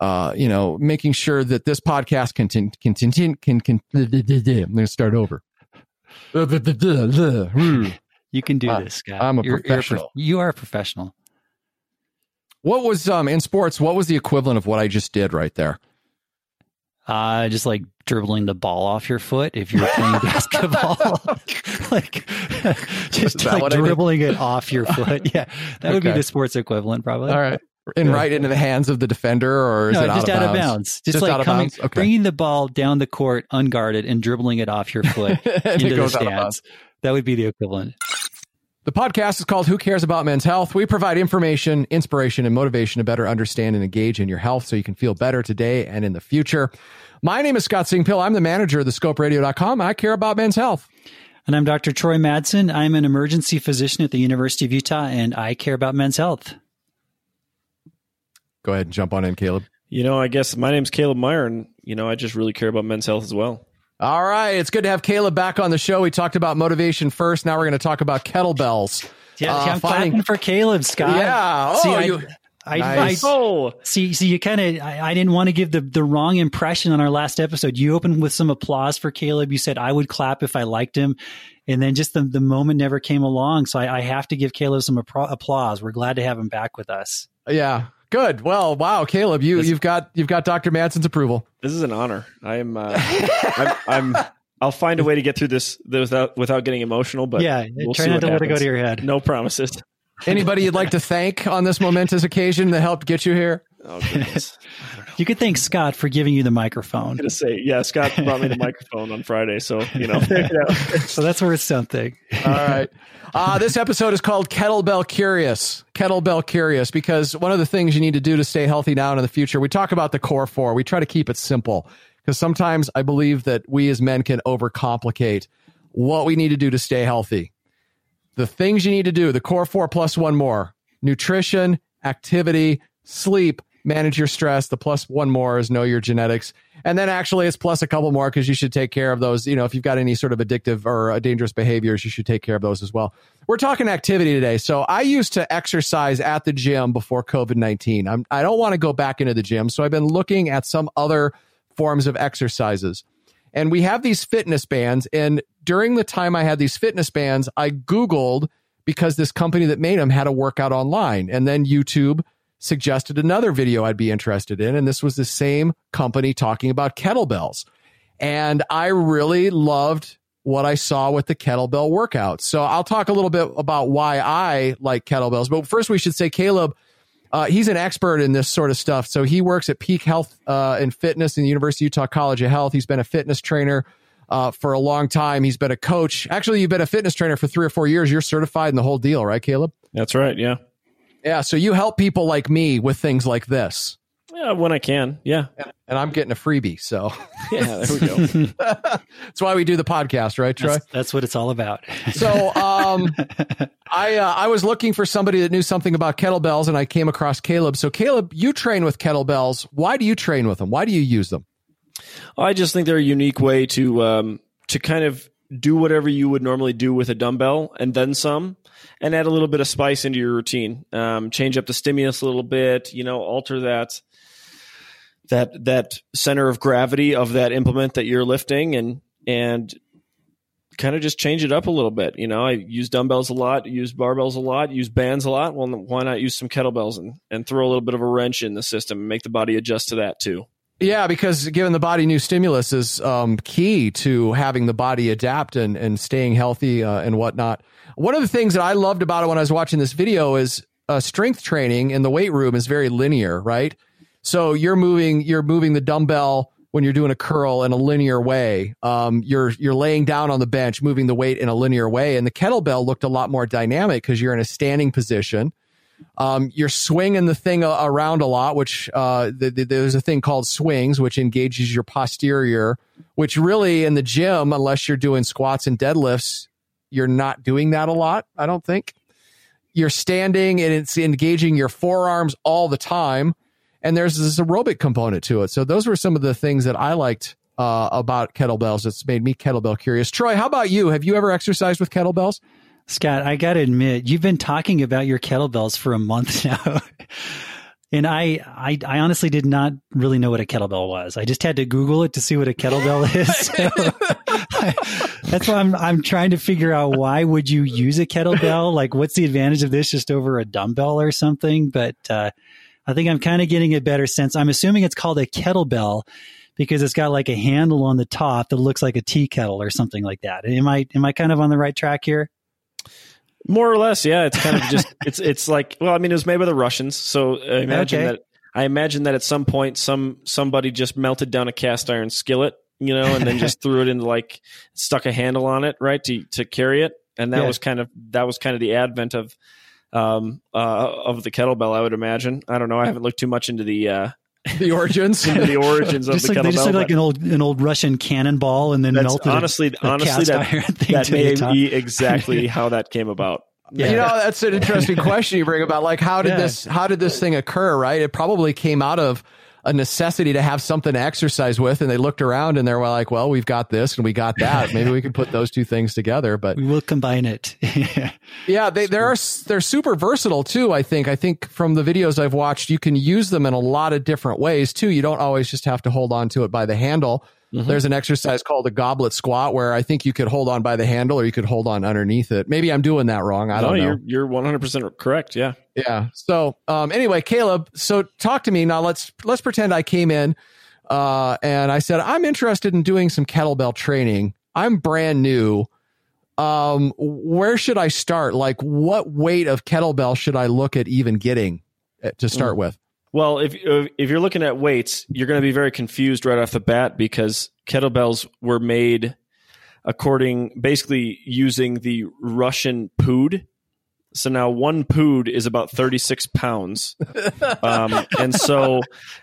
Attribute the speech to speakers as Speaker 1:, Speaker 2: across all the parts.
Speaker 1: uh, you know, making sure that this podcast can continue. Can, can, I'm going to start over.
Speaker 2: You can do this, Scot.
Speaker 1: I'm a
Speaker 2: You're- you're
Speaker 1: professional.
Speaker 2: you are a professional.
Speaker 1: What was um in sports? What was the equivalent of what I just did right there?
Speaker 2: Uh, just like dribbling the ball off your foot if you're playing basketball. like just like
Speaker 1: what I did?
Speaker 2: dribbling it off your foot. Yeah. That would be the sports equivalent, probably.
Speaker 1: All right, and right into the hands of the defender, or is
Speaker 2: no,
Speaker 1: it out
Speaker 2: just
Speaker 1: of
Speaker 2: out of
Speaker 1: bounds?
Speaker 2: Just,
Speaker 1: Just
Speaker 2: like
Speaker 1: out
Speaker 2: coming?
Speaker 1: Okay.
Speaker 2: bringing the ball down the court unguarded and dribbling it off your foot into the
Speaker 1: goes out of bounds.
Speaker 2: stands. That would be the equivalent.
Speaker 1: The podcast is called Who Cares About Men's Health? We provide information, inspiration, and motivation to better understand and engage in your health so you can feel better today and in the future. My name is Scot Singpiel. I'm the manager of the scoperadio.com. I care about men's health.
Speaker 2: And I'm Dr. Troy Madsen. I'm an emergency physician at the University of Utah, and I care about men's health.
Speaker 1: Go ahead and jump on in, Caleb.
Speaker 3: You know, I guess my name's Caleb Meyer, and you know, I just really care about men's health as well.
Speaker 1: All right. It's good to have Caleb back on the show. We talked about motivation first. Now we're going to talk about kettlebells.
Speaker 2: Yeah,
Speaker 1: Uh,
Speaker 2: I'm
Speaker 1: finding-
Speaker 2: clapping for Caleb, Scot.
Speaker 1: Yeah. Oh,
Speaker 2: See, I,
Speaker 1: you-
Speaker 2: I,
Speaker 1: Nice.
Speaker 2: I,
Speaker 3: Oh,
Speaker 2: see, see, you kind of, I, I didn't want to give the, the wrong impression on our last episode. You opened with some applause for Caleb. You said I would clap if I liked him. And then just the, the moment never came along. So I, I have to give Caleb some appro- applause. We're glad to have him back with us.
Speaker 1: Yeah. Good. Well, wow, Caleb, you
Speaker 3: This-
Speaker 1: you've got you've got Dr. Madsen's approval.
Speaker 3: this is an honor. I'm, uh, I'm, I'm, I'll find a way to get through this without without getting emotional. But
Speaker 2: yeah,
Speaker 3: we'll
Speaker 2: try not
Speaker 3: what
Speaker 2: to let it go to your head.
Speaker 3: No promises.
Speaker 1: Anybody you'd like to thank on this momentous occasion that helped get you here?
Speaker 3: Oh goodness.
Speaker 2: You could thank Scot for giving you the microphone.
Speaker 3: I'm gonna say, yeah. Scot brought me the microphone on Friday, so you know.
Speaker 2: So that's worth something.
Speaker 1: All right. Uh, this episode is called Kettlebell Curious. Kettlebell Curious, because one of the things you need to do to stay healthy now and in the future, we talk about the core four. We try to keep it simple because sometimes I believe that we as men can overcomplicate what we need to do to stay healthy. The things you need to do, the core four plus one more nutrition, activity, sleep, manage your stress. The plus one more is know your genetics. And then actually it's plus a couple more because you should take care of those. You know, if you've got any sort of addictive or uh, dangerous behaviors, you should take care of those as well. We're talking activity today. So I used to exercise at the gym before COVID 19. I'm, I don't want to go back into the gym. So I've been looking at some other forms of exercises. And we have these fitness bands. And during the time I had these fitness bands, I Googled because this company that made them had a workout online. And then YouTube suggested another video I'd be interested in. And this was the same company talking about kettlebells. And I really loved what I saw with the kettlebell workouts. So I'll talk a little bit about why I like kettlebells. But first, we should say Caleb, uh, he's an expert in this sort of stuff. So he works at Peak Health uh, and Fitness in the University of Utah College of Health. He's been a fitness trainer uh, for a long time. He's been a coach. Actually, you've been a fitness trainer for three or four years. You're certified in the whole deal, right, Caleb?
Speaker 3: That's right. Yeah.
Speaker 1: Yeah. So you help people like me with things like this.
Speaker 3: Yeah, when I can. Yeah.
Speaker 1: And I'm getting a freebie. So
Speaker 3: Yeah. There we go.
Speaker 1: that's why we do the podcast, right, Troy?
Speaker 2: That's, that's what it's all about.
Speaker 1: So um, I uh, I was looking for somebody that knew something about kettlebells, and I came across Caleb. So Caleb, you train with kettlebells. Why do you train with them? Why do you use them?
Speaker 3: I just think they're a unique way to um, to kind of do whatever you would normally do with a dumbbell and then some, and add a little bit of spice into your routine. Um, change up the stimulus a little bit. You know, alter that that that center of gravity of that implement that you're lifting, and and kind of just change it up a little bit. You know, I use dumbbells a lot, use barbells a lot, use bands a lot. Well, why not use some kettlebells and and throw a little bit of a wrench in the system and make the body adjust to that too.
Speaker 1: Yeah, because giving the body new stimulus is um, key to having the body adapt and, and staying healthy uh, and whatnot. One of the things that I loved about it when I was watching this video is uh, strength training in the weight room is very linear, right? So you're moving you're moving the dumbbell when you're doing a curl in a linear way. Um, you're you're laying down on the bench, moving the weight in a linear way, and the kettlebell looked a lot more dynamic because you're in a standing position. Um, you're swinging the thing around a lot, which uh, th- th- there's a thing called swings, which engages your posterior. Which really in the gym, unless you're doing squats and deadlifts, you're not doing that a lot. I don't think you're standing and it's engaging your forearms all the time. And there's this aerobic component to it. So those were some of the things that I liked uh, about kettlebells. that's made me kettlebell curious. Troy, how about you? Have you ever exercised with kettlebells?
Speaker 2: Scot, I got to admit, you've been talking about your kettlebells for a month now. And I, I, I honestly did not really know what a kettlebell was. I just had to Google it to see what a kettlebell is. So I, that's why I'm, I'm trying to figure out why would you use a kettlebell? Like, what's the advantage of this just over a dumbbell or something? But, uh, I think I'm kind of getting a better sense. I'm assuming it's called a kettlebell because it's got like a handle on the top that looks like a tea kettle or something like that. Am I, am I kind of on the right track here?
Speaker 3: More or less, yeah. It's kind of just it's it's like well, I mean, it was made by the Russians, so I imagine
Speaker 2: Okay.
Speaker 3: that I imagine that at some point some somebody just melted down a cast iron skillet, you know, and then just threw it into like stuck a handle on it, right, to to carry it, and that
Speaker 2: Yeah.
Speaker 3: was kind of that was kind of the advent of um uh of the kettlebell. I would imagine. I don't know. I haven't looked too much into the uh
Speaker 1: The origins.
Speaker 3: into the origins of
Speaker 2: Just
Speaker 3: the
Speaker 2: like,
Speaker 3: kettlebell.
Speaker 2: they just look like an old an old Russian cannonball and then
Speaker 3: that's
Speaker 2: melted.
Speaker 3: honestly,
Speaker 2: a
Speaker 3: honestly,
Speaker 2: cast
Speaker 3: that,
Speaker 2: iron thing
Speaker 3: that may be exactly how that came about.
Speaker 2: Yeah.
Speaker 1: You know, that's an interesting question you bring about like how did
Speaker 2: Yeah.
Speaker 1: this how did this thing occur, right? It probably came out of a necessity to have something to exercise with and they looked around and they were like, well, we've got this and we got that. Maybe we can put those two things together, but
Speaker 2: we will combine it.
Speaker 1: yeah, they they're they're super versatile too, I think. I think from the videos I've watched, you can use them in a lot of different ways too. You don't always just have to hold on to it by the handle. Mm-hmm. There's an exercise called a goblet squat where I think you could hold on by the handle or you could hold on underneath it. Maybe I'm doing that wrong. I
Speaker 3: no,
Speaker 1: don't know.
Speaker 3: you're you're 100 percent correct. Yeah.
Speaker 1: Yeah. So um, anyway, Caleb. So talk to me now. Let's let's pretend I came in uh, and I said I'm interested in doing some kettlebell training. I'm brand new. Um, where should I start? Like, what weight of kettlebell should I look at even getting uh, to start with?
Speaker 3: Well, if if you're looking at weights, you're going to be very confused right off the bat because kettlebells were made according basically using the Russian pood. So now one pood is about 36 pounds. Um, and so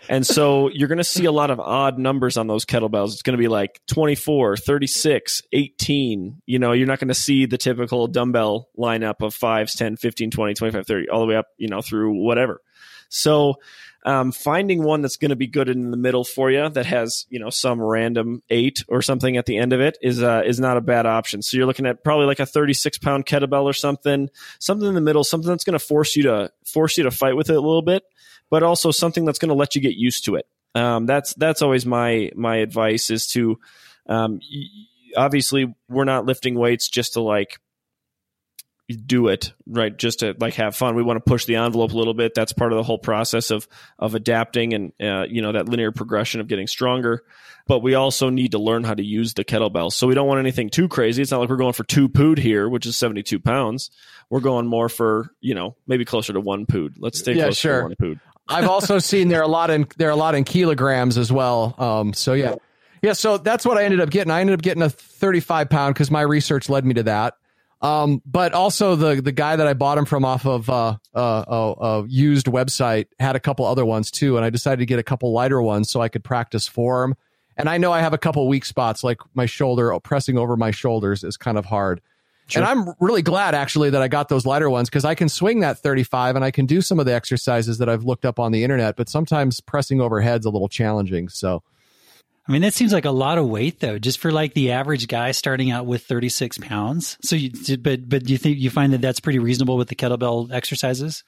Speaker 3: and so you're going to see a lot of odd numbers on those kettlebells. It's going to be like 24, 36, 18. You know, you're not going to see the typical dumbbell lineup of 5s, 10, 15, 20, 25, 30 all the way up, you know, through whatever. So um, finding one that's going to be good in the middle for you that has you know some random eight or something at the end of it is uh, is not a bad option. So you're looking at probably like a 36 pound kettlebell or something, something in the middle, something that's going to force you to force you to fight with it a little bit, but also something that's going to let you get used to it. Um, that's that's always my my advice is to um, obviously we're not lifting weights just to like do it right just to like have fun we want to push the envelope a little bit that's part of the whole process of of adapting and uh, you know that linear progression of getting stronger but we also need to learn how to use the kettlebell so we don't want anything too crazy it's not like we're going for two pood here which is 72 pounds we're going more for you know maybe closer to one pood let's stay
Speaker 1: Yeah,
Speaker 3: close
Speaker 1: sure.
Speaker 3: to one pood
Speaker 1: I've also seen there are a lot in there are a lot in kilograms as well. Um, so yeah, yeah. So that's what I ended up getting. I ended up getting a 35 pound because my research led me to that. Um, but also the the guy that I bought him from off of uh, uh, a, a used website had a couple other ones too, and I decided to get a couple lighter ones so I could practice form. And I know I have a couple weak spots, like my shoulder pressing over my shoulders is kind of hard. And I'm really glad actually that I got those lighter ones because I can swing that 35 and I can do some of the exercises that I've looked up on the internet, but sometimes pressing overhead's a little challenging. So
Speaker 2: I mean, that seems like a lot of weight though, just for like the average guy starting out with 36 pounds. So you, but, but do you think you find that that's pretty reasonable with the kettlebell exercises?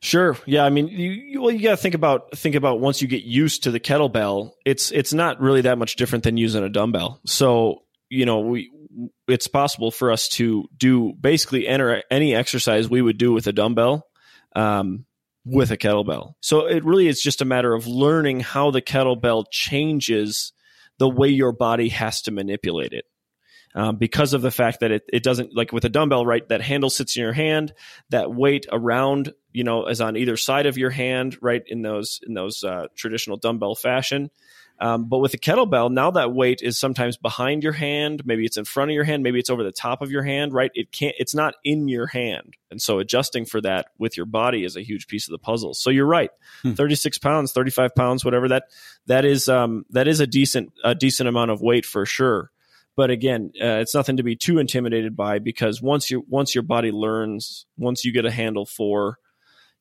Speaker 3: Sure. Yeah. I mean, you, well, you got to think about think about once you get used to the kettlebell, it's it's not really that much different than using a dumbbell. So you know, we it's possible for us to do basically enter any exercise we would do with a dumbbell um, with a kettlebell. So it really is just a matter of learning how the kettlebell changes the way your body has to manipulate it. Um, because of the fact that it, it doesn't like with a dumbbell, right? That handle sits in your hand, that weight around, you know, is on either side of your hand, right? In those in those uh, traditional dumbbell fashion. Um, but with a kettlebell, now that weight is sometimes behind your hand, maybe it's in front of your hand, maybe it's over the top of your hand, right? It can't, it's not in your hand, and so adjusting for that with your body is a huge piece of the puzzle. So you're right,
Speaker 2: Hmm.
Speaker 3: 36 pounds, 35 pounds, whatever that that is, um, that is a decent a decent amount of weight for sure. But again, uh, it's nothing to be too intimidated by because once you once your body learns, once you get a handle for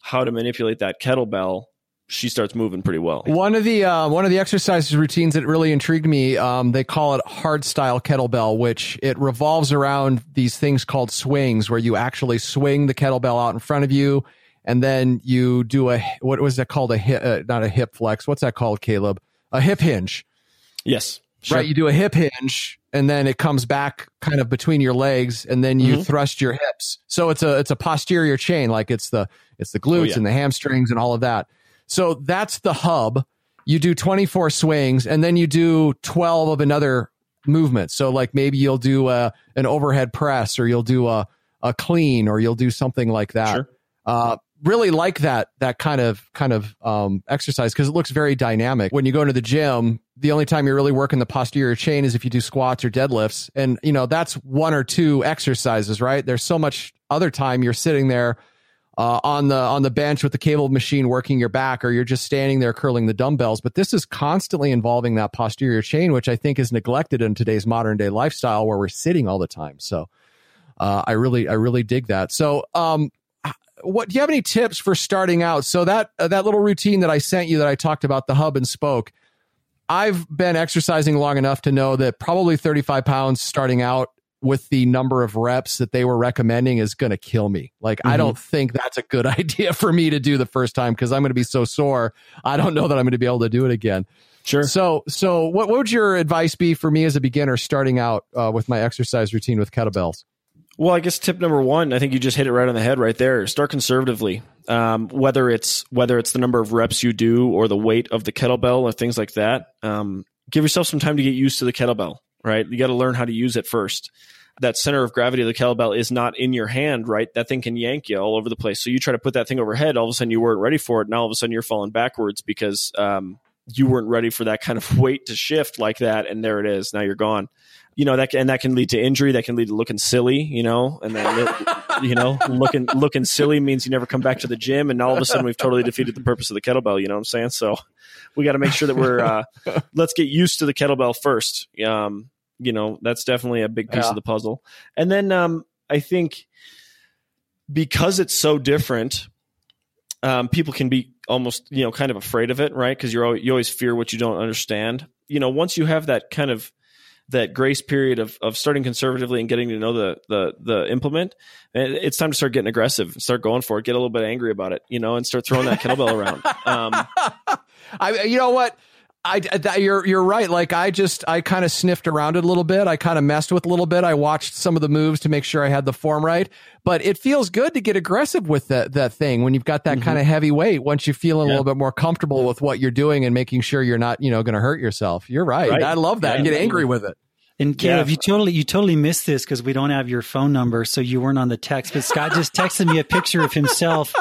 Speaker 3: how to manipulate that kettlebell, she starts moving pretty well.
Speaker 1: one of the uh, one of the exercises routines that really intrigued me, um, they call it hard style kettlebell, which it revolves around these things called swings, where you actually swing the kettlebell out in front of you and then you do a what was that called a hip, uh, not a hip flex. What's that called, Caleb? A hip hinge.
Speaker 3: Yes. Sure.
Speaker 1: Right. You do a hip hinge and then it comes back kind of between your legs and then you mm-hmm. thrust your hips. So it's a it's a posterior chain like it's the it's the glutes oh, yeah. and the hamstrings and all of that. So that's the hub. You do 24 swings and then you do 12 of another movement. So like maybe you'll do a an overhead press or you'll do a a clean or you'll do something like that. Sure. Uh, really like that that kind of kind of um, exercise because it looks very dynamic. When you go into the gym, the only time you're really working the posterior chain is if you do squats or deadlifts, and you know that's one or two exercises, right? There's so much other time you're sitting there uh, on the on the bench with the cable machine working your back, or you're just standing there curling the dumbbells. But this is constantly involving that posterior chain, which I think is neglected in today's modern day lifestyle where we're sitting all the time. So. Uh, I really, I really dig that. So, um, what do you have any tips for starting out? So that uh, that little routine that I sent you that I talked about the hub and spoke. I've been exercising long enough to know that probably 35 pounds starting out with the number of reps that they were recommending is going to kill me. Like, mm-hmm. I don't think that's a good idea for me to do the first time because I'm going to be so sore. I don't know that I'm going to be able to do it again.
Speaker 3: Sure.
Speaker 1: So, so what, what would your advice be for me as a beginner starting out uh, with my exercise routine with kettlebells?
Speaker 3: Well, I guess tip number one, I think you just hit it right on the head right there. Start conservatively. Um, whether it's whether it's the number of reps you do or the weight of the kettlebell or things like that. Um, give yourself some time to get used to the kettlebell. Right, you got to learn how to use it first. That center of gravity of the kettlebell is not in your hand, right? That thing can yank you all over the place. So you try to put that thing overhead, all of a sudden you weren't ready for it. and all of a sudden you're falling backwards because um, you weren't ready for that kind of weight to shift like that, and there it is. Now you're gone you know that and that can lead to injury. That can lead to looking silly, you know, and then you know looking looking silly means you never come back to the gym, and all of a sudden we've totally defeated the purpose of the kettlebell. You know what I'm saying? So we got to make sure that we're uh, let's get used to the kettlebell first. Um, you know, that's definitely a big piece yeah. of the puzzle, and then um, I think because it's so different. Um, people can be almost you know kind of afraid of it, right? Because you're you always fear what you don't understand. You know, once you have that kind of that grace period of, of starting conservatively and getting to know the the the implement, it's time to start getting aggressive, start going for it, get a little bit angry about it, you know, and start throwing that kettlebell around. Um,
Speaker 1: I, you know what? I, you're you're right. Like I just I kind of sniffed around it a little bit. I kind of messed with a little bit. I watched some of the moves to make sure I had the form right. But it feels good to get aggressive with that that thing when you've got that mm-hmm. kind of heavy weight. Once you feel a yeah. little bit more comfortable with what you're doing and making sure you're not you know going to hurt yourself. You're right. right. I love that. Yeah, get angry with it.
Speaker 2: And Caleb, yeah. you totally you totally missed this because we don't have your phone number, so you weren't on the text. But Scot just texted me a picture of himself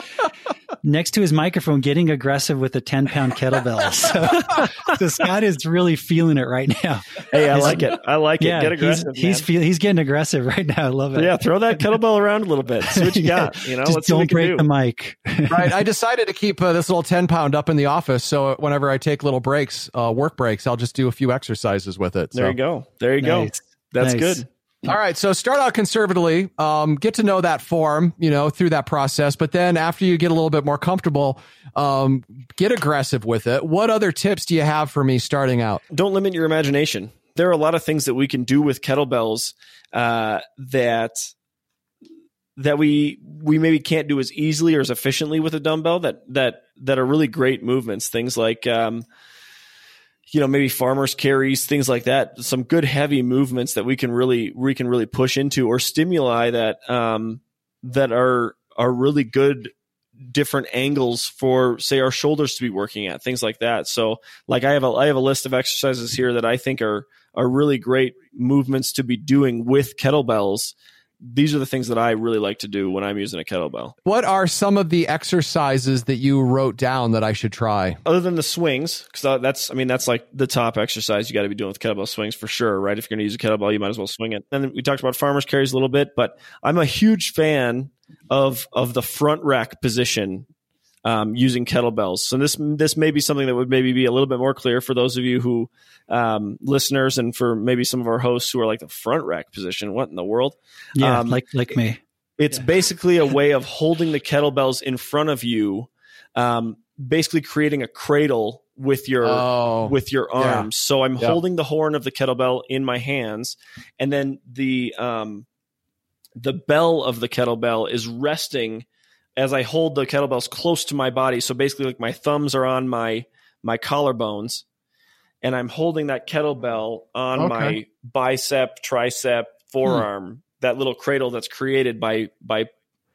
Speaker 2: next to his microphone getting aggressive with a 10 pound kettlebell. So, so, Scot is really feeling it right now.
Speaker 3: Hey, I his, like it. I like yeah, it. Get aggressive.
Speaker 2: He's, he's, feel, he's getting aggressive right now. I love it.
Speaker 3: Yeah, throw that kettlebell around a little bit. See what you got. You know,
Speaker 2: Just
Speaker 3: Let's
Speaker 2: don't break do. the mic.
Speaker 1: right. I decided to keep uh, this little 10 pound up in the office. So whenever I take little breaks, uh, work breaks, I'll just do a few exercises with it.
Speaker 3: So. There you go. There you nice. go. That's nice. good.
Speaker 1: All right, so start out conservatively, um, get to know that form, you know, through that process. But then after you get a little bit more comfortable, um, get aggressive with it. What other tips do you have for me starting out?
Speaker 3: Don't limit your imagination. There are a lot of things that we can do with kettlebells uh, that that we we maybe can't do as easily or as efficiently with a dumbbell that that that are really great movements. Things like um, you know maybe farmers carries things like that some good heavy movements that we can really we can really push into or stimuli that um, that are are really good different angles for say our shoulders to be working at things like that. So like i have a i have a list of exercises here that i think are are really great movements to be doing with kettlebells these are the things that I really like to do when I'm using a kettlebell.
Speaker 1: What are some of the exercises that you wrote down that I should try?
Speaker 3: Other than the swings, because that's, I mean, that's like the top exercise you got to be doing with kettlebell swings for sure, right? If you're going to use a kettlebell, you might as well swing it. And then we talked about farmers carries a little bit, but I'm a huge fan of of the front rack position um, using kettlebells. So this this may be something that would maybe be a little bit more clear for those of you who um, listeners and for maybe some of our hosts who are like the front rack position. What in the world?
Speaker 2: Yeah, um, like like me.
Speaker 3: It's
Speaker 2: yeah.
Speaker 3: basically a way of holding the kettlebells in front of you, um, basically creating a cradle with your oh, with your arms. Yeah. So I'm yeah. holding the horn of the kettlebell in my hands, and then the um, the bell of the kettlebell is resting as I hold the kettlebells close to my body. So basically, like my thumbs are on my my collarbones, and I'm holding that kettlebell on
Speaker 1: Okay.
Speaker 3: my bicep, tricep, forearm. Hmm. That little cradle that's created by by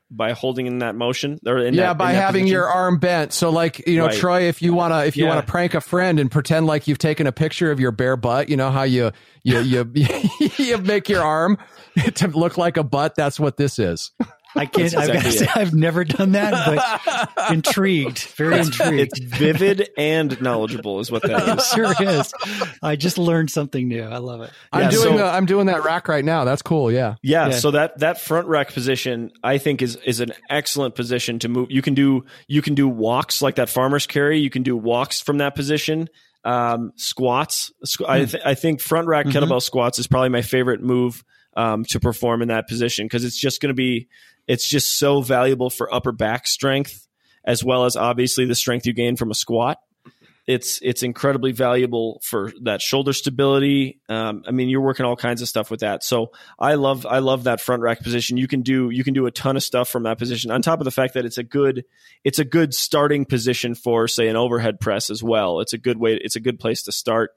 Speaker 3: by holding in that motion. Or in
Speaker 1: yeah,
Speaker 3: that-
Speaker 1: by having
Speaker 3: position.
Speaker 1: your arm bent. So like, you know,
Speaker 3: Right.
Speaker 1: Troy, if you wanna if you
Speaker 3: Yeah.
Speaker 1: wanna prank a friend and pretend like you've taken a picture of your bare butt, you know how you you you you make your arm to look like a butt, that's what this is.
Speaker 2: I can't. I've, got to
Speaker 3: exactly
Speaker 2: say, I've never done that, but intrigued, very intrigued.
Speaker 3: It's vivid and knowledgeable, is what that
Speaker 2: It
Speaker 3: is.
Speaker 2: sure is. I just learned something new. I love it.
Speaker 1: I'm
Speaker 3: Yeah,
Speaker 1: doing
Speaker 3: so-
Speaker 1: the I'm doing that rack right now. That's cool, yeah.
Speaker 3: Yeah,
Speaker 2: Yeah.
Speaker 3: so that that front rack position I think is is an excellent position to move. You can do you can do walks like that farmer's carry. You can do walks from that position. Um, squats. Squ- I th- I think front rack
Speaker 2: Mhm.
Speaker 3: kettlebell squats is probably my favorite move um, to perform in that position because it's just going to be it's just so valuable for upper back strength as well as obviously the strength you gain from a squat it's it's incredibly valuable for that shoulder stability. Um, I mean, you're working all kinds of stuff with that. So I love I love that front rack position. You can do you can do a ton of stuff from that position. On top of the fact that it's a good it's a good starting position for say an overhead press as well. It's a good way. It's a good place to start.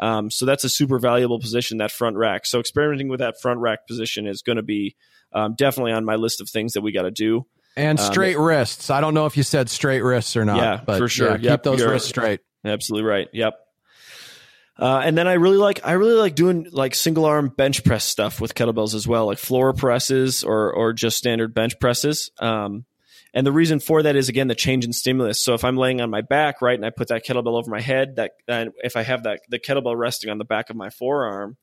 Speaker 3: Um, so that's a super valuable position that front rack. So experimenting with that front rack position is going to be um, definitely on my list of things that we got to do.
Speaker 1: And
Speaker 3: Um,
Speaker 1: straight wrists. I don't know if you said straight wrists or not.
Speaker 3: Yeah,
Speaker 1: but
Speaker 3: for sure.
Speaker 1: yeah, keep those wrists straight.
Speaker 3: Absolutely right. Yep. Uh, and then I really like I really like doing like single arm bench press stuff with kettlebells as well, like floor presses or or just standard bench presses. Um, and the reason for that is again the change in stimulus. So if I'm laying on my back, right, and I put that kettlebell over my head, that and if I have that the kettlebell resting on the back of my forearm,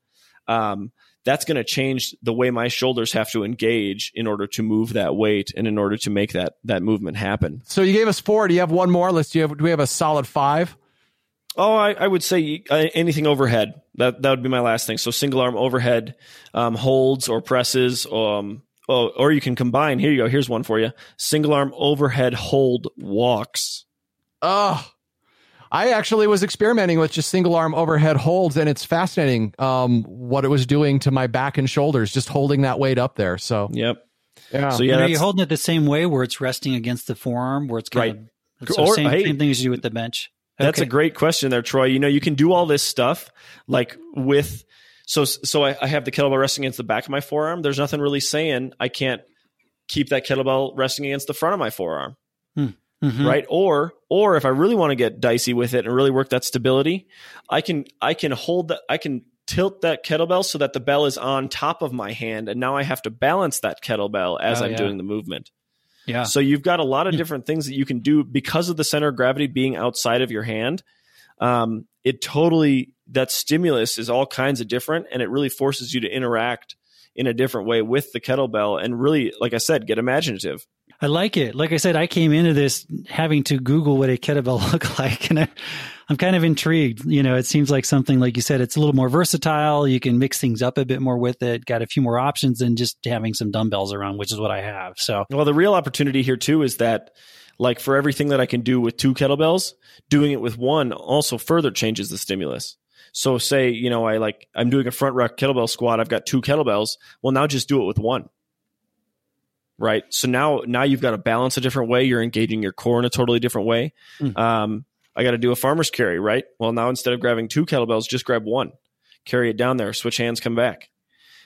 Speaker 3: um, that's going to change the way my shoulders have to engage in order to move that weight and in order to make that that movement happen.
Speaker 1: So you gave us four. Do you have one more? Let's do you have do we have a solid five?
Speaker 3: Oh, I, I would say uh, anything overhead. That that would be my last thing. So single arm overhead um, holds or presses, um, oh, or you can combine. Here you go. Here's one for you: single arm overhead hold walks.
Speaker 1: Oh, I actually was experimenting with just single arm overhead holds, and it's fascinating um, what it was doing to my back and shoulders, just holding that weight up there. So,
Speaker 3: Yep.
Speaker 1: yeah.
Speaker 3: So
Speaker 2: You
Speaker 3: yeah,
Speaker 2: know,
Speaker 3: that's,
Speaker 2: you're holding it the same way where it's resting against the forearm, where it's kind of so
Speaker 3: Or-
Speaker 2: same,
Speaker 3: hey.
Speaker 2: same thing as you do with the bench.
Speaker 3: that's
Speaker 2: Okay.
Speaker 3: a great question there, Troy. You know, you can do all this stuff like with. So so I, I have the kettlebell resting against the back of my forearm. There's nothing really saying I can't keep that kettlebell resting against the front of my forearm.
Speaker 2: Mhm.
Speaker 3: right or or if i really want to get dicey with it and really work that stability i can i can hold that i can tilt that kettlebell so that the bell is on top of my hand and now i have to balance that kettlebell as
Speaker 2: Oh,
Speaker 3: i'm
Speaker 2: yeah.
Speaker 3: doing the movement
Speaker 2: Yeah.
Speaker 3: so you've got a lot of
Speaker 2: Hmm.
Speaker 3: different things that you can do because of the center of gravity being outside of your hand um, it totally that stimulus is all kinds of different and it really forces you to interact in a different way with the kettlebell and really like i said get imaginative
Speaker 2: I like it. Like I said, I came into this having to Google what a kettlebell looked like, and I, I'm kind of intrigued. You know, it seems like something like you said, it's a little more versatile. You can mix things up a bit more with it. Got a few more options than just having some dumbbells around, which is what I have. So
Speaker 3: Well, the real opportunity here too is that, like, for everything that I can do with two kettlebells, doing it with one also further changes the stimulus. So, say you know, I like I'm doing a front rack kettlebell squat. I've got two kettlebells. Well, now just do it with one. Right. So now, now you've got to balance a different way. You're engaging your core in a totally different way.
Speaker 2: Mm.
Speaker 3: Um, I got to do a farmer's carry. Right. Well, now instead of grabbing two kettlebells, just grab one, carry it down there, switch hands, come back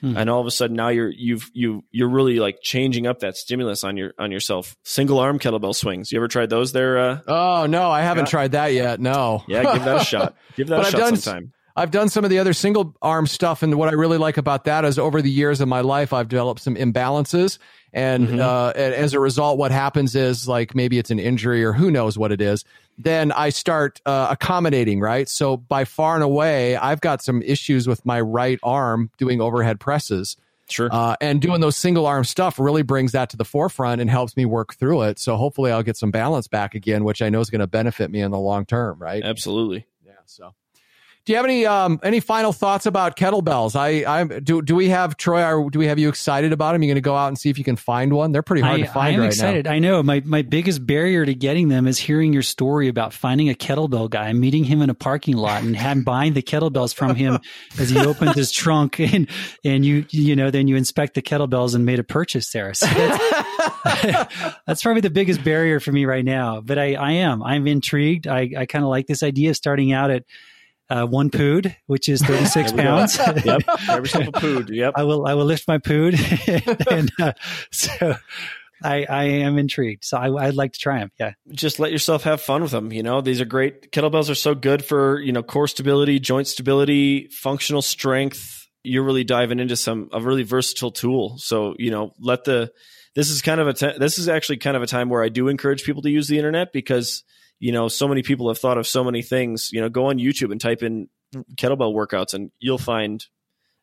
Speaker 2: Hmm.
Speaker 3: and all of a sudden now you're you've you you're really like changing up that stimulus on your on yourself. Single arm kettlebell swings. You ever tried those? There, uh,
Speaker 1: oh no, I haven't
Speaker 3: Yeah.
Speaker 1: tried that yet. No.
Speaker 3: yeah, give that a shot. Give that
Speaker 1: But
Speaker 3: a
Speaker 1: I've
Speaker 3: shot
Speaker 1: done-
Speaker 3: sometime.
Speaker 1: I've done some of the other single arm stuff, and what I really like about that is over the years of my life, I've developed some imbalances, and
Speaker 3: Mhm.
Speaker 1: uh, and as a result, what happens is like maybe it's an injury or who knows what it is. Then I start uh, accommodating, right? So by far and away, I've got some issues with my right arm doing overhead presses.
Speaker 3: Sure.
Speaker 1: Uh, and doing those single arm stuff really brings that to the forefront and helps me work through it. So hopefully I'll get some balance back again, which I know is going to benefit me in the long term, right?
Speaker 3: Absolutely.
Speaker 1: Yeah. So do you have any um any final thoughts about kettlebells? I I do do we have Troy? Are, do we have you excited about them? You going to go out and see if you can find one? They're pretty hard
Speaker 2: I,
Speaker 1: to find
Speaker 2: I am
Speaker 1: right
Speaker 2: excited.
Speaker 1: now.
Speaker 2: I know my my biggest barrier to getting them is hearing your story about finding a kettlebell guy, meeting him in a parking lot, and having buying the kettlebells from him as he opens his trunk, and and you you know then you inspect the kettlebells and made a purchase there. So that's, that's probably the biggest barrier for me right now. But I I am I'm intrigued. I I kind of like this idea of starting out at uh, one pood, which is 36 pounds.
Speaker 3: yep. Every single pood. Yep.
Speaker 2: I will, I will lift my pood. and, uh, so I, I am intrigued. So I, I'd like to try them. Yeah.
Speaker 3: Just let yourself have fun with them. You know, these are great. Kettlebells are so good for, you know, core stability, joint stability, functional strength. You're really diving into some, a really versatile tool. So, you know, let the, this is kind of a, this is actually kind of a time where I do encourage people to use the internet because you know, so many people have thought of so many things. You know, go on YouTube and type in kettlebell workouts, and you'll find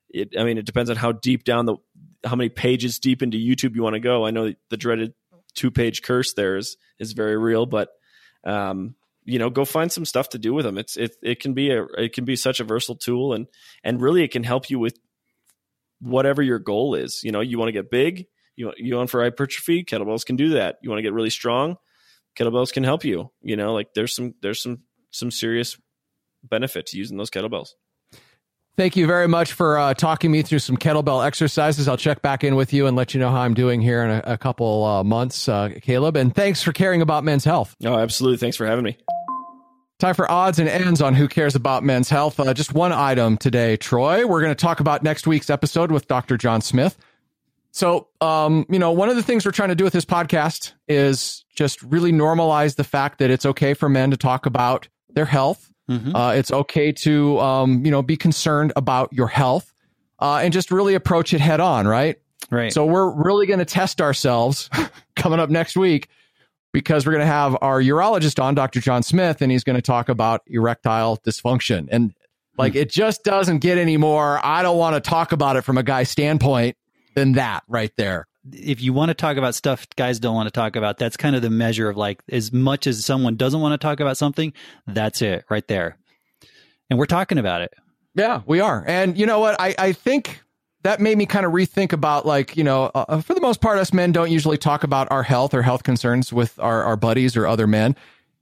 Speaker 3: it. I mean, it depends on how deep down the how many pages deep into YouTube you want to go. I know the dreaded two page curse there is is very real, but um, you know, go find some stuff to do with them. It's it it can be a it can be such a versatile tool, and and really it can help you with whatever your goal is. You know, you want to get big, you you want for hypertrophy, kettlebells can do that. You want to get really strong, kettlebells can help you. You know, like there's some there's some some serious benefit to using those kettlebells.
Speaker 1: Thank you very much for uh, talking me through some kettlebell exercises. I'll check back in with you and let you know how I'm doing here in a, a couple uh, months, uh, Caleb. And thanks for caring about men's health.
Speaker 3: Oh, absolutely. Thanks for having me.
Speaker 1: Time for odds and ends on who cares about men's health. Uh, just one item today, Troy. We're going to talk about next week's episode with Dr. John Smith. So, um, you know, one of the things we're trying to do with this podcast is just really normalize the fact that it's okay for men to talk about their health. Mm-hmm. Uh, it's okay to, um, you know, be concerned about your health uh, and just really approach it head on, right?
Speaker 2: Right.
Speaker 1: So we're really going to test ourselves coming up next week because we're going to have our urologist on, Dr. John Smith, and he's going to talk about erectile dysfunction. And like, mm-hmm. it just doesn't get any more. I don't want to talk about it from a guy's standpoint than that right there
Speaker 2: if you want to talk about stuff guys don't want to talk about, that's kind of the measure of like as much as someone doesn't want to talk about something, that's it right there. And we're talking about it.
Speaker 1: Yeah, we are. And you know what? I, I think that made me kind of rethink about like, you know, uh, for the most part, us men don't usually talk about our health or health concerns with our, our buddies or other men.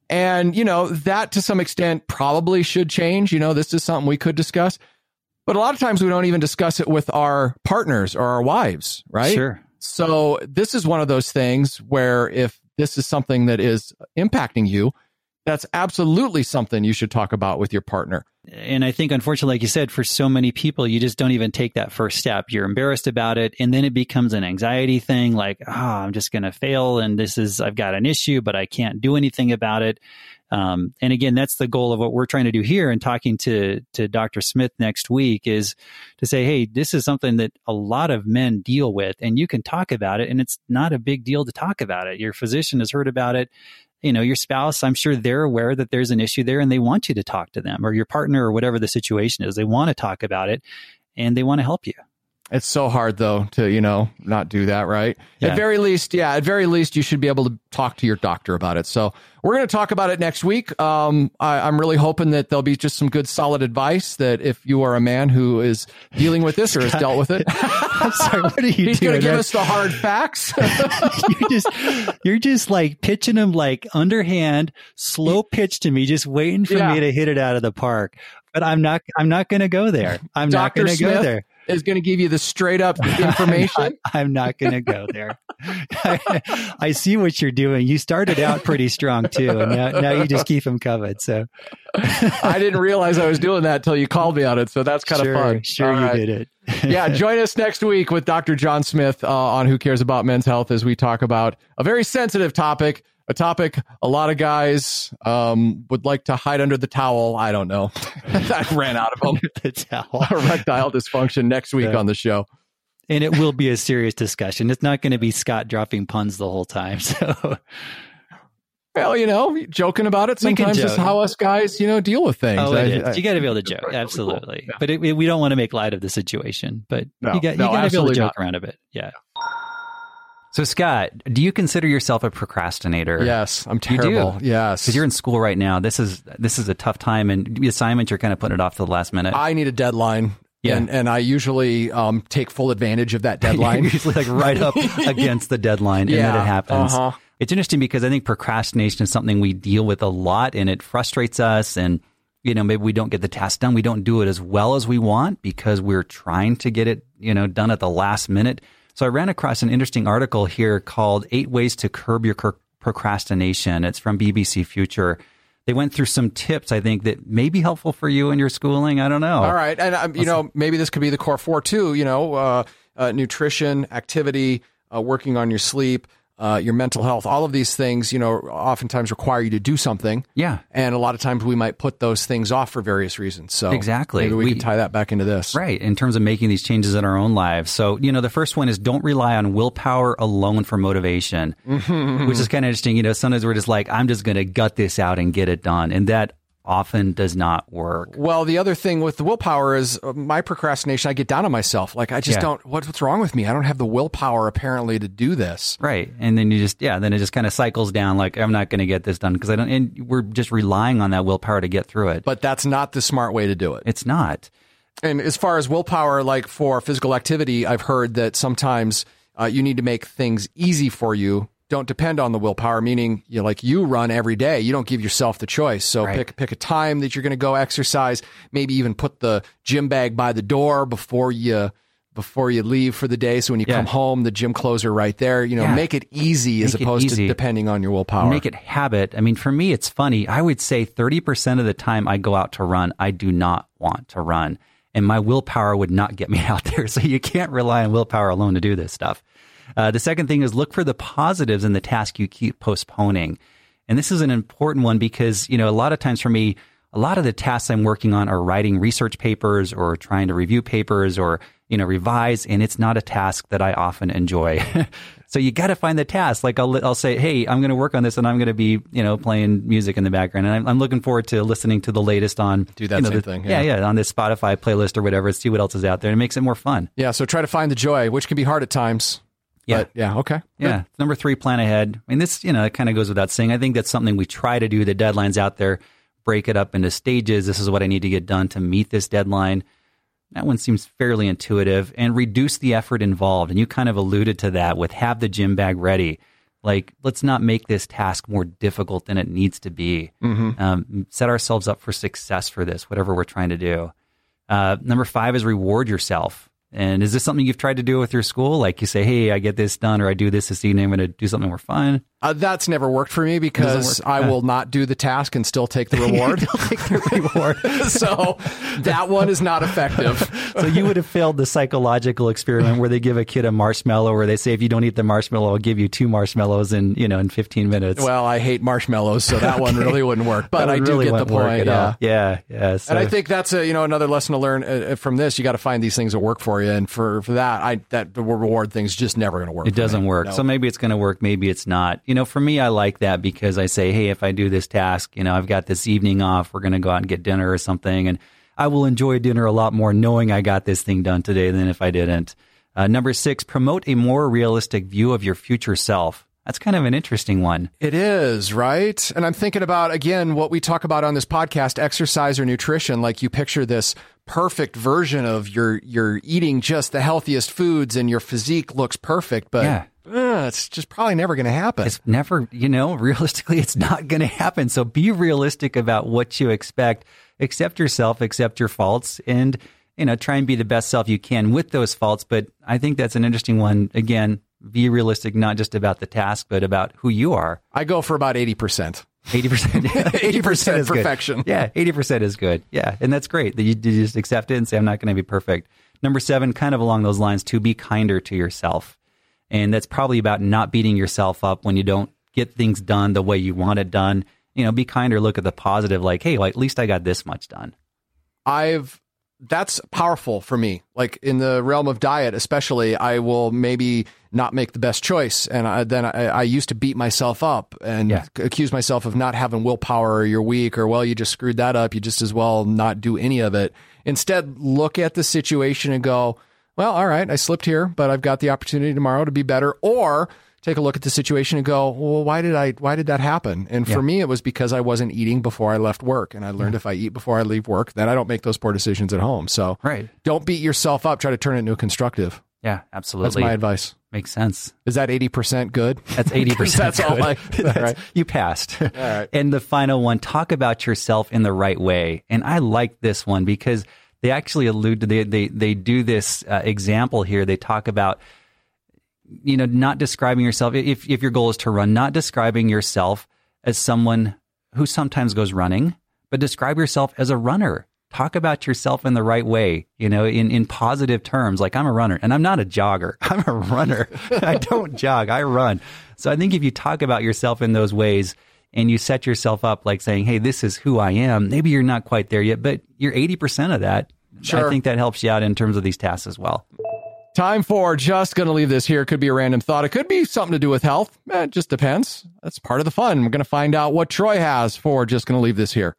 Speaker 1: And, you know, that to some extent probably should change. You know, this is something we could discuss. But a lot of times we don't even discuss it with our partners or our wives, right?
Speaker 2: Sure.
Speaker 1: So this is one of those things where if this is something that is impacting you, that's absolutely something you should talk about with your partner.
Speaker 2: And I think, unfortunately, like you said, for so many people, you just don't even take that first step. You're embarrassed about it. And then it becomes an anxiety thing like, oh, I'm just going to fail. And this is, I've got an issue, but I can't do anything about it. Um, and again, that's the goal of what we're trying to do here and talking to, to Dr. Smith next week is to say, Hey, this is something that a lot of men deal with and you can talk about it and it's not a big deal to talk about it. Your physician has heard about it. You know, your spouse, I'm sure they're aware that there's an issue there and they want you to talk to them or your partner or whatever the situation is. They want to talk about it and they want to help you.
Speaker 1: It's so hard though to, you know, not do that, right? Yeah. At very least, yeah, at very least you should be able to talk to your doctor about it. So we're going to talk about it next week. Um, I, am really hoping that there'll be just some good solid advice that if you are a man who is dealing with this or has dealt with it.
Speaker 2: I'm sorry, what are you
Speaker 1: He's
Speaker 2: going
Speaker 1: to give us the hard facts.
Speaker 2: you're just, you're just like pitching them like underhand, slow pitch to me, just waiting for yeah. me to hit it out of the park. But I'm not, I'm not going to go there. I'm Dr. not going to go there
Speaker 1: is going to give you the straight up information.
Speaker 2: I'm not, not going to go there. I, I, see what you're doing. You started out pretty strong too, and now, now you just keep them covered. So
Speaker 1: I didn't realize I was doing that until you called me on it. So that's kind
Speaker 2: sure,
Speaker 1: of fun.
Speaker 2: Sure, All you right. did it.
Speaker 1: yeah, join us next week with Dr. John Smith uh, on Who Cares About Men's Health as we talk about a very sensitive topic a topic a lot of guys um, would like to hide under the towel. I don't know. I ran out of them.
Speaker 2: the towel.
Speaker 1: Erectile dysfunction next week yeah. on the show.
Speaker 2: And it will be a serious discussion. It's not going to be Scot dropping puns the whole time. So,
Speaker 1: well, you know, joking about it sometimes is how us guys, you know, deal with things.
Speaker 2: Oh, it I, I, you got to be able to joke, absolutely. Cool. Yeah. But it, we don't want to make light of the situation. But no, you got, you no, got to be able to joke not. around a bit. Yeah. So, Scot, do you consider yourself a procrastinator?
Speaker 1: Yes, I'm
Speaker 2: You do?
Speaker 1: terrible. Yes.
Speaker 2: Because you're in school right now. This is this is a tough time, and the assignments you're kind of putting it off to the last minute.
Speaker 1: I need a deadline.
Speaker 2: Yeah.
Speaker 1: And, and I usually um, take full advantage of that deadline.
Speaker 2: Usually like right up against the deadline, and then it happens.
Speaker 1: uh-huh.
Speaker 2: It's interesting because I think procrastination is something we deal with a lot, and it frustrates us. And you know, maybe we don't get the task done. We don't do it as well as we want because we're trying to get it, you know, done at the last minute. So I ran across an interesting article here called Eight Ways to Curb Your Cur- Procrastination. It's from BBC Future. They went through some tips I think that may be helpful for you in your schooling. I don't know.
Speaker 1: All right, and um, you know maybe this could be the core four too. You know, uh, uh, nutrition, activity, uh, working on your sleep, uh, your mental health. All of these things, you know, oftentimes require you to do something.
Speaker 2: Yeah.
Speaker 1: and a lot of times we might put those things off for various reasons. So
Speaker 2: Exactly.
Speaker 1: maybe we,
Speaker 2: We-
Speaker 1: could tie that back into this.
Speaker 2: Right, in terms of making these changes in our own lives. So, you know, the first one is don't rely on willpower alone for motivation, which is kind of interesting. You know, sometimes we're just like, I'm just going to gut this out and get it done. And that often does not work.
Speaker 1: Well, the other thing with the willpower is uh, my procrastination. I get down on myself. Like I just
Speaker 2: Yeah.
Speaker 1: don't. What, what's wrong with me? I don't have the willpower apparently to do this.
Speaker 2: Right. And then you just, yeah, then it just kind of cycles down like, I'm not going to get this done because I don't, and we're just relying on that willpower to get through it.
Speaker 1: But that's not the smart way to do it.
Speaker 2: it's not.
Speaker 1: And as far as willpower, like for physical activity, I've heard that sometimes uh, you need to make things easy for you. Don't depend on the willpower, meaning you know, like you run every day. You don't give yourself the choice. So
Speaker 2: Right.
Speaker 1: pick pick a time that you're going to go exercise. Maybe even put the gym bag by the door before you before you leave for the day. So when you
Speaker 2: Yeah.
Speaker 1: come home, the gym clothes are right there. You know,
Speaker 2: Yeah.
Speaker 1: make it easy as
Speaker 2: Make it
Speaker 1: opposed
Speaker 2: easy.
Speaker 1: to depending on your willpower.
Speaker 2: Make it habit. I mean, for me, it's funny. I would say 30% of the time I go out to run, I do not want to run. And my willpower would not get me out there. So you can't rely on willpower alone to do this stuff. Uh, the second thing is look for the positives in the task you keep postponing. And this is an important one because, you know, a lot of times for me, a lot of the tasks I'm working on are writing research papers or trying to review papers or, you know, revise. And it's not a task that I often enjoy. so you got to find the task. Like I'll, I'll say, Hey, I'm going to work on this and I'm going to be, you know, playing music in the background. And I'm, I'm looking forward to listening to the latest on
Speaker 1: Do that
Speaker 2: you know,
Speaker 1: same
Speaker 2: the-
Speaker 1: thing,
Speaker 2: Yeah.
Speaker 1: yeah.
Speaker 2: Yeah. On this Spotify playlist or whatever, see what else is out there. It makes it more fun.
Speaker 1: yeah. So try to find the joy, which can be hard at times.
Speaker 2: Yeah.
Speaker 1: But yeah. Okay.
Speaker 2: Yeah. Number three, plan ahead. I mean, this, you know, it kind of goes without saying. I think that's something we try to do. The deadline's out there, break it up into stages. This is what I need to get done to meet this deadline. That one seems fairly intuitive and reduce the effort involved. And you kind of alluded to that with have the gym bag ready. Like, let's not make this task more difficult than it needs to be. Um, set ourselves up for success for this, whatever we're trying to do. Uh, number five is reward yourself. And is this something you've tried to do with your school? Like you say, hey, I get this done, or I do this this evening. I'm going to do something more fun.
Speaker 1: Uh, that's never worked for me because? I will not do the task and still take the reward.
Speaker 2: take the reward.
Speaker 1: so that one is not effective.
Speaker 2: so you would have failed the psychological experiment where they give a kid a marshmallow, where they say, if you don't eat the marshmallow, I'll give you two marshmallows in you know in 15 minutes.
Speaker 1: Well, I hate marshmallows, so that one really wouldn't work. But I do
Speaker 2: really
Speaker 1: get the point.
Speaker 2: at
Speaker 1: Yeah.
Speaker 2: Yeah, yeah. So,
Speaker 1: And I think that's a you know another lesson to learn uh, from this. You got to find these things that work for you, and for for that, I that the reward thing's just never going to work.
Speaker 2: It doesn't
Speaker 1: me.
Speaker 2: work.
Speaker 1: No.
Speaker 2: So maybe it's going to work, maybe it's not. You know, for me, I like that because I say, hey, if I do this task, you know, I've got this evening off, we're going to go out and get dinner or something. And I will enjoy dinner a lot more knowing I got this thing done today than if I didn't. Uh, number six, promote a more realistic view of your future self. That's kind of an interesting one.
Speaker 1: It is, right? And I'm thinking about, again, what we talk about on this podcast, exercise or nutrition. Like you picture this perfect version of your, you're eating just the healthiest foods and your physique looks perfect, but
Speaker 2: Yeah.
Speaker 1: uh, it's just probably never going to happen.
Speaker 2: It's never, you know, realistically, it's not going to happen. So be realistic about what you expect. Accept yourself, accept your faults, and, you know, try and be the best self you can with those faults. But I think that's an interesting one. Again, be realistic, not just about the task, but about who you are.
Speaker 1: I go for about 80%.
Speaker 2: 80%.
Speaker 1: 80%
Speaker 2: is good.
Speaker 1: perfection.
Speaker 2: Yeah, 80% is good. Yeah, and that's great that you, you just accept it and say, I'm not going to be perfect. Number seven, kind of along those lines, to be kinder to yourself. And that's probably about not beating yourself up when you don't get things done the way you want it done. You know, be kinder, look at the positive, like, hey, well, at least I got this much done.
Speaker 1: I've that's powerful for me. Like in the realm of diet, especially, I will maybe not make the best choice, and I, then I, I used to beat myself up and
Speaker 2: Yeah.
Speaker 1: accuse myself of not having willpower, or you're weak, or well, you just screwed that up. You just as well not do any of it. Instead, look at the situation and go, well, all right, I slipped here, but I've got the opportunity tomorrow to be better. Or take a look at the situation and go, well, why did I, why did that happen? And for
Speaker 4: Yeah.
Speaker 1: me, it was because I wasn't eating before I left work. And I learned if I eat before I leave work, then I don't make those poor decisions at home. So
Speaker 4: Right.
Speaker 1: don't beat yourself up. Try to turn it into a constructive.
Speaker 4: Yeah, absolutely.
Speaker 1: That's my advice.
Speaker 4: Makes sense.
Speaker 1: Is that 80% good?
Speaker 4: That's 80%.
Speaker 1: That's all
Speaker 4: good.
Speaker 1: I-
Speaker 4: That's-
Speaker 1: right.
Speaker 4: You passed. All
Speaker 1: right.
Speaker 4: And the final one, talk about yourself in the right way. And I like this one because they actually allude to, they, they, they do this uh, example here. They talk about, you know, not describing yourself, if, if your goal is to run, not describing yourself as someone who sometimes goes running, but describe yourself as a runner. Talk about yourself in the right way, you know, in, in positive terms. Like I'm a runner and I'm not a jogger. I'm a runner. I don't jog. I run. So I think if you talk about yourself in those ways and you set yourself up like saying, Hey, this is who I am. Maybe you're not quite there yet, but you're 80% of that.
Speaker 1: Sure.
Speaker 4: I think that helps you out in terms of these tasks as well.
Speaker 1: Time for just going to leave this here. Could be a random thought. It could be something to do with health. Eh, It just depends. That's part of the fun. We're going to find out what Troy has for just going to leave this here.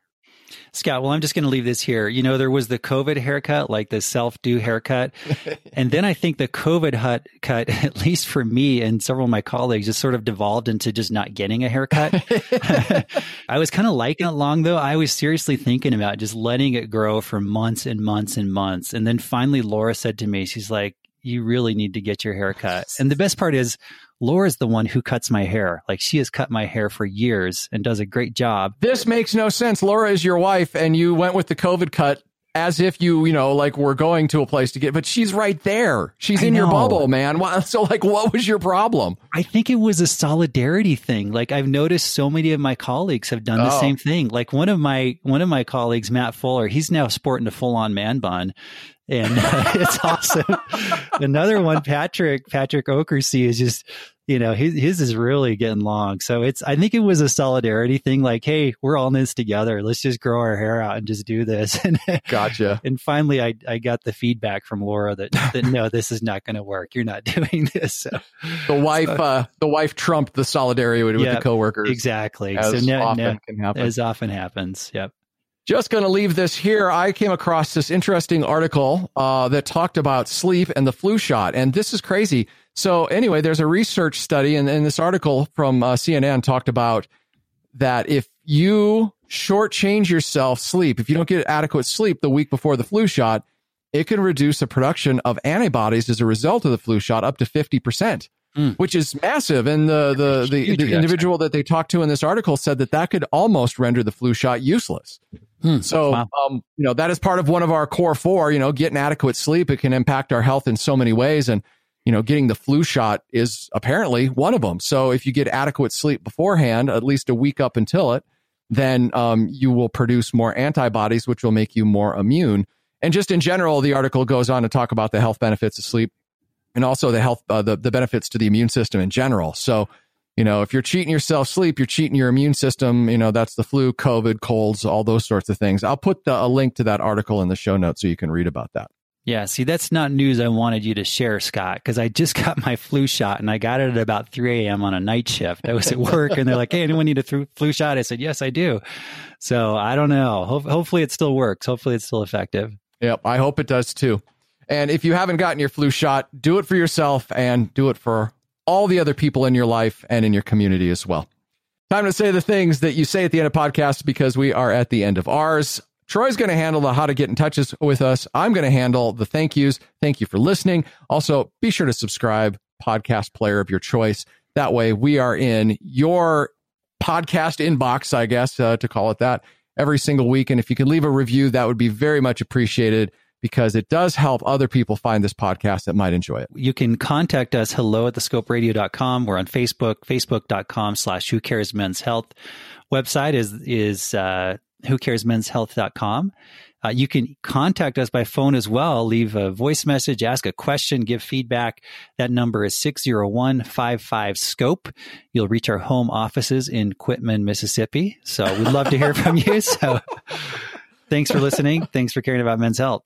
Speaker 2: Scot, well, I'm just going to leave this here. You know, there was the COVID haircut, like the self do haircut. and then I think the COVID hut cut, at least for me and several of my colleagues, just sort of devolved into just not getting a haircut. I was kind of liking it long though. I was seriously thinking about just letting it grow for months and months and months. And then finally, Laura said to me, she's like, you really need to get your hair cut. And the best part is, Laura's the one who cuts my hair. Like she has cut my hair for years and does a great job.
Speaker 1: This makes no sense. Laura is your wife, and you went with the COVID cut as if you, you know, like were going to a place to get, but she's right there. She's
Speaker 2: I
Speaker 1: in your bubble, man. So, like, what was your problem?
Speaker 2: I think it was a solidarity thing. Like I've noticed so many of my colleagues have done the
Speaker 1: Oh.
Speaker 2: same thing. Like one of my one of my colleagues, Matt Fuller, he's now sporting a full on man bun. And it's awesome. Another one, Patrick, Patrick Okersey is just, you know, his, his is really getting long. So it's, I think it was a solidarity thing. Like, Hey, we're all in this together. Let's just grow our hair out and just do this. And,
Speaker 1: Gotcha.
Speaker 2: and finally I, I got the feedback from Laura that, that no, this is not going to work. You're not doing this. So
Speaker 1: The wife, uh, the wife trumped the solidarity with,
Speaker 2: Yeah,
Speaker 1: the coworkers.
Speaker 2: Exactly.
Speaker 1: As
Speaker 2: so no,
Speaker 1: often
Speaker 2: no,
Speaker 1: can happen.
Speaker 2: as often happens. Yep.
Speaker 1: Just going to leave this here. I came across this interesting article uh, that talked about sleep and the flu shot, and this is crazy. So, anyway, there's a research study, and, this article from uh, CNN talked about that if you shortchange yourself sleep, if you don't get adequate sleep the week before the flu shot, it can reduce the production of antibodies as a result of the flu shot up to 50%.
Speaker 2: Mm.
Speaker 1: Which is massive, and the the the, the individual that they talked to in this article said that that could almost render the flu shot useless. So,
Speaker 2: Wow.
Speaker 1: um, you know, that is part of one of our core four, you know, getting adequate sleep. It can impact our health in so many ways. And, you know, getting the flu shot is apparently one of them. So if you get adequate sleep beforehand, at least a week up until it, then um, you will produce more antibodies, which will make you more immune. And just in general, the article goes on to talk about the health benefits of sleep and also the health, uh, the, the benefits to the immune system in general. So, you know, if you're cheating yourself sleep, you're cheating your immune system. You know, that's the flu, COVID, colds, all those sorts of things. I'll put the, a link to that article in the show notes so you can read about that.
Speaker 2: Yeah. See, that's not news I wanted you to share, Scot, because I just got my flu shot and I got it at about 3 a.m. on a night shift. I was at work and they're like, Hey, anyone need a th- flu shot? I said, Yes, I do. So I don't know. Ho- hopefully it still works. Hopefully it's still effective.
Speaker 1: Yep, I hope it does too. And if you haven't gotten your flu shot, do it for yourself and do it for all the other people in your life and in your community as well. Time to say the things that you say at the end of podcasts because we are at the end of ours. Troy's going to handle the how to get in touch with us. I'm going to handle the thank yous. Thank you for listening. Also, be sure to subscribe, podcast player of your choice. That way, we are in your podcast inbox, I guess, uh, to call it that, every single week. And if you can leave a review, that would be very much appreciated because it does help other people find this podcast that might enjoy it.
Speaker 2: You can contact us hello at thescoperadio.com. We're on Facebook, facebook.com slash who cares men's health. Website is, is, uh, who cares men's health.com. Uh, you can contact us by phone as well. Leave a voice message, ask a question, give feedback. That number is 601-55 scope. You'll reach our home offices in Quitman, Mississippi. So we'd love to hear from you. So thanks for listening. Thanks for caring about men's health.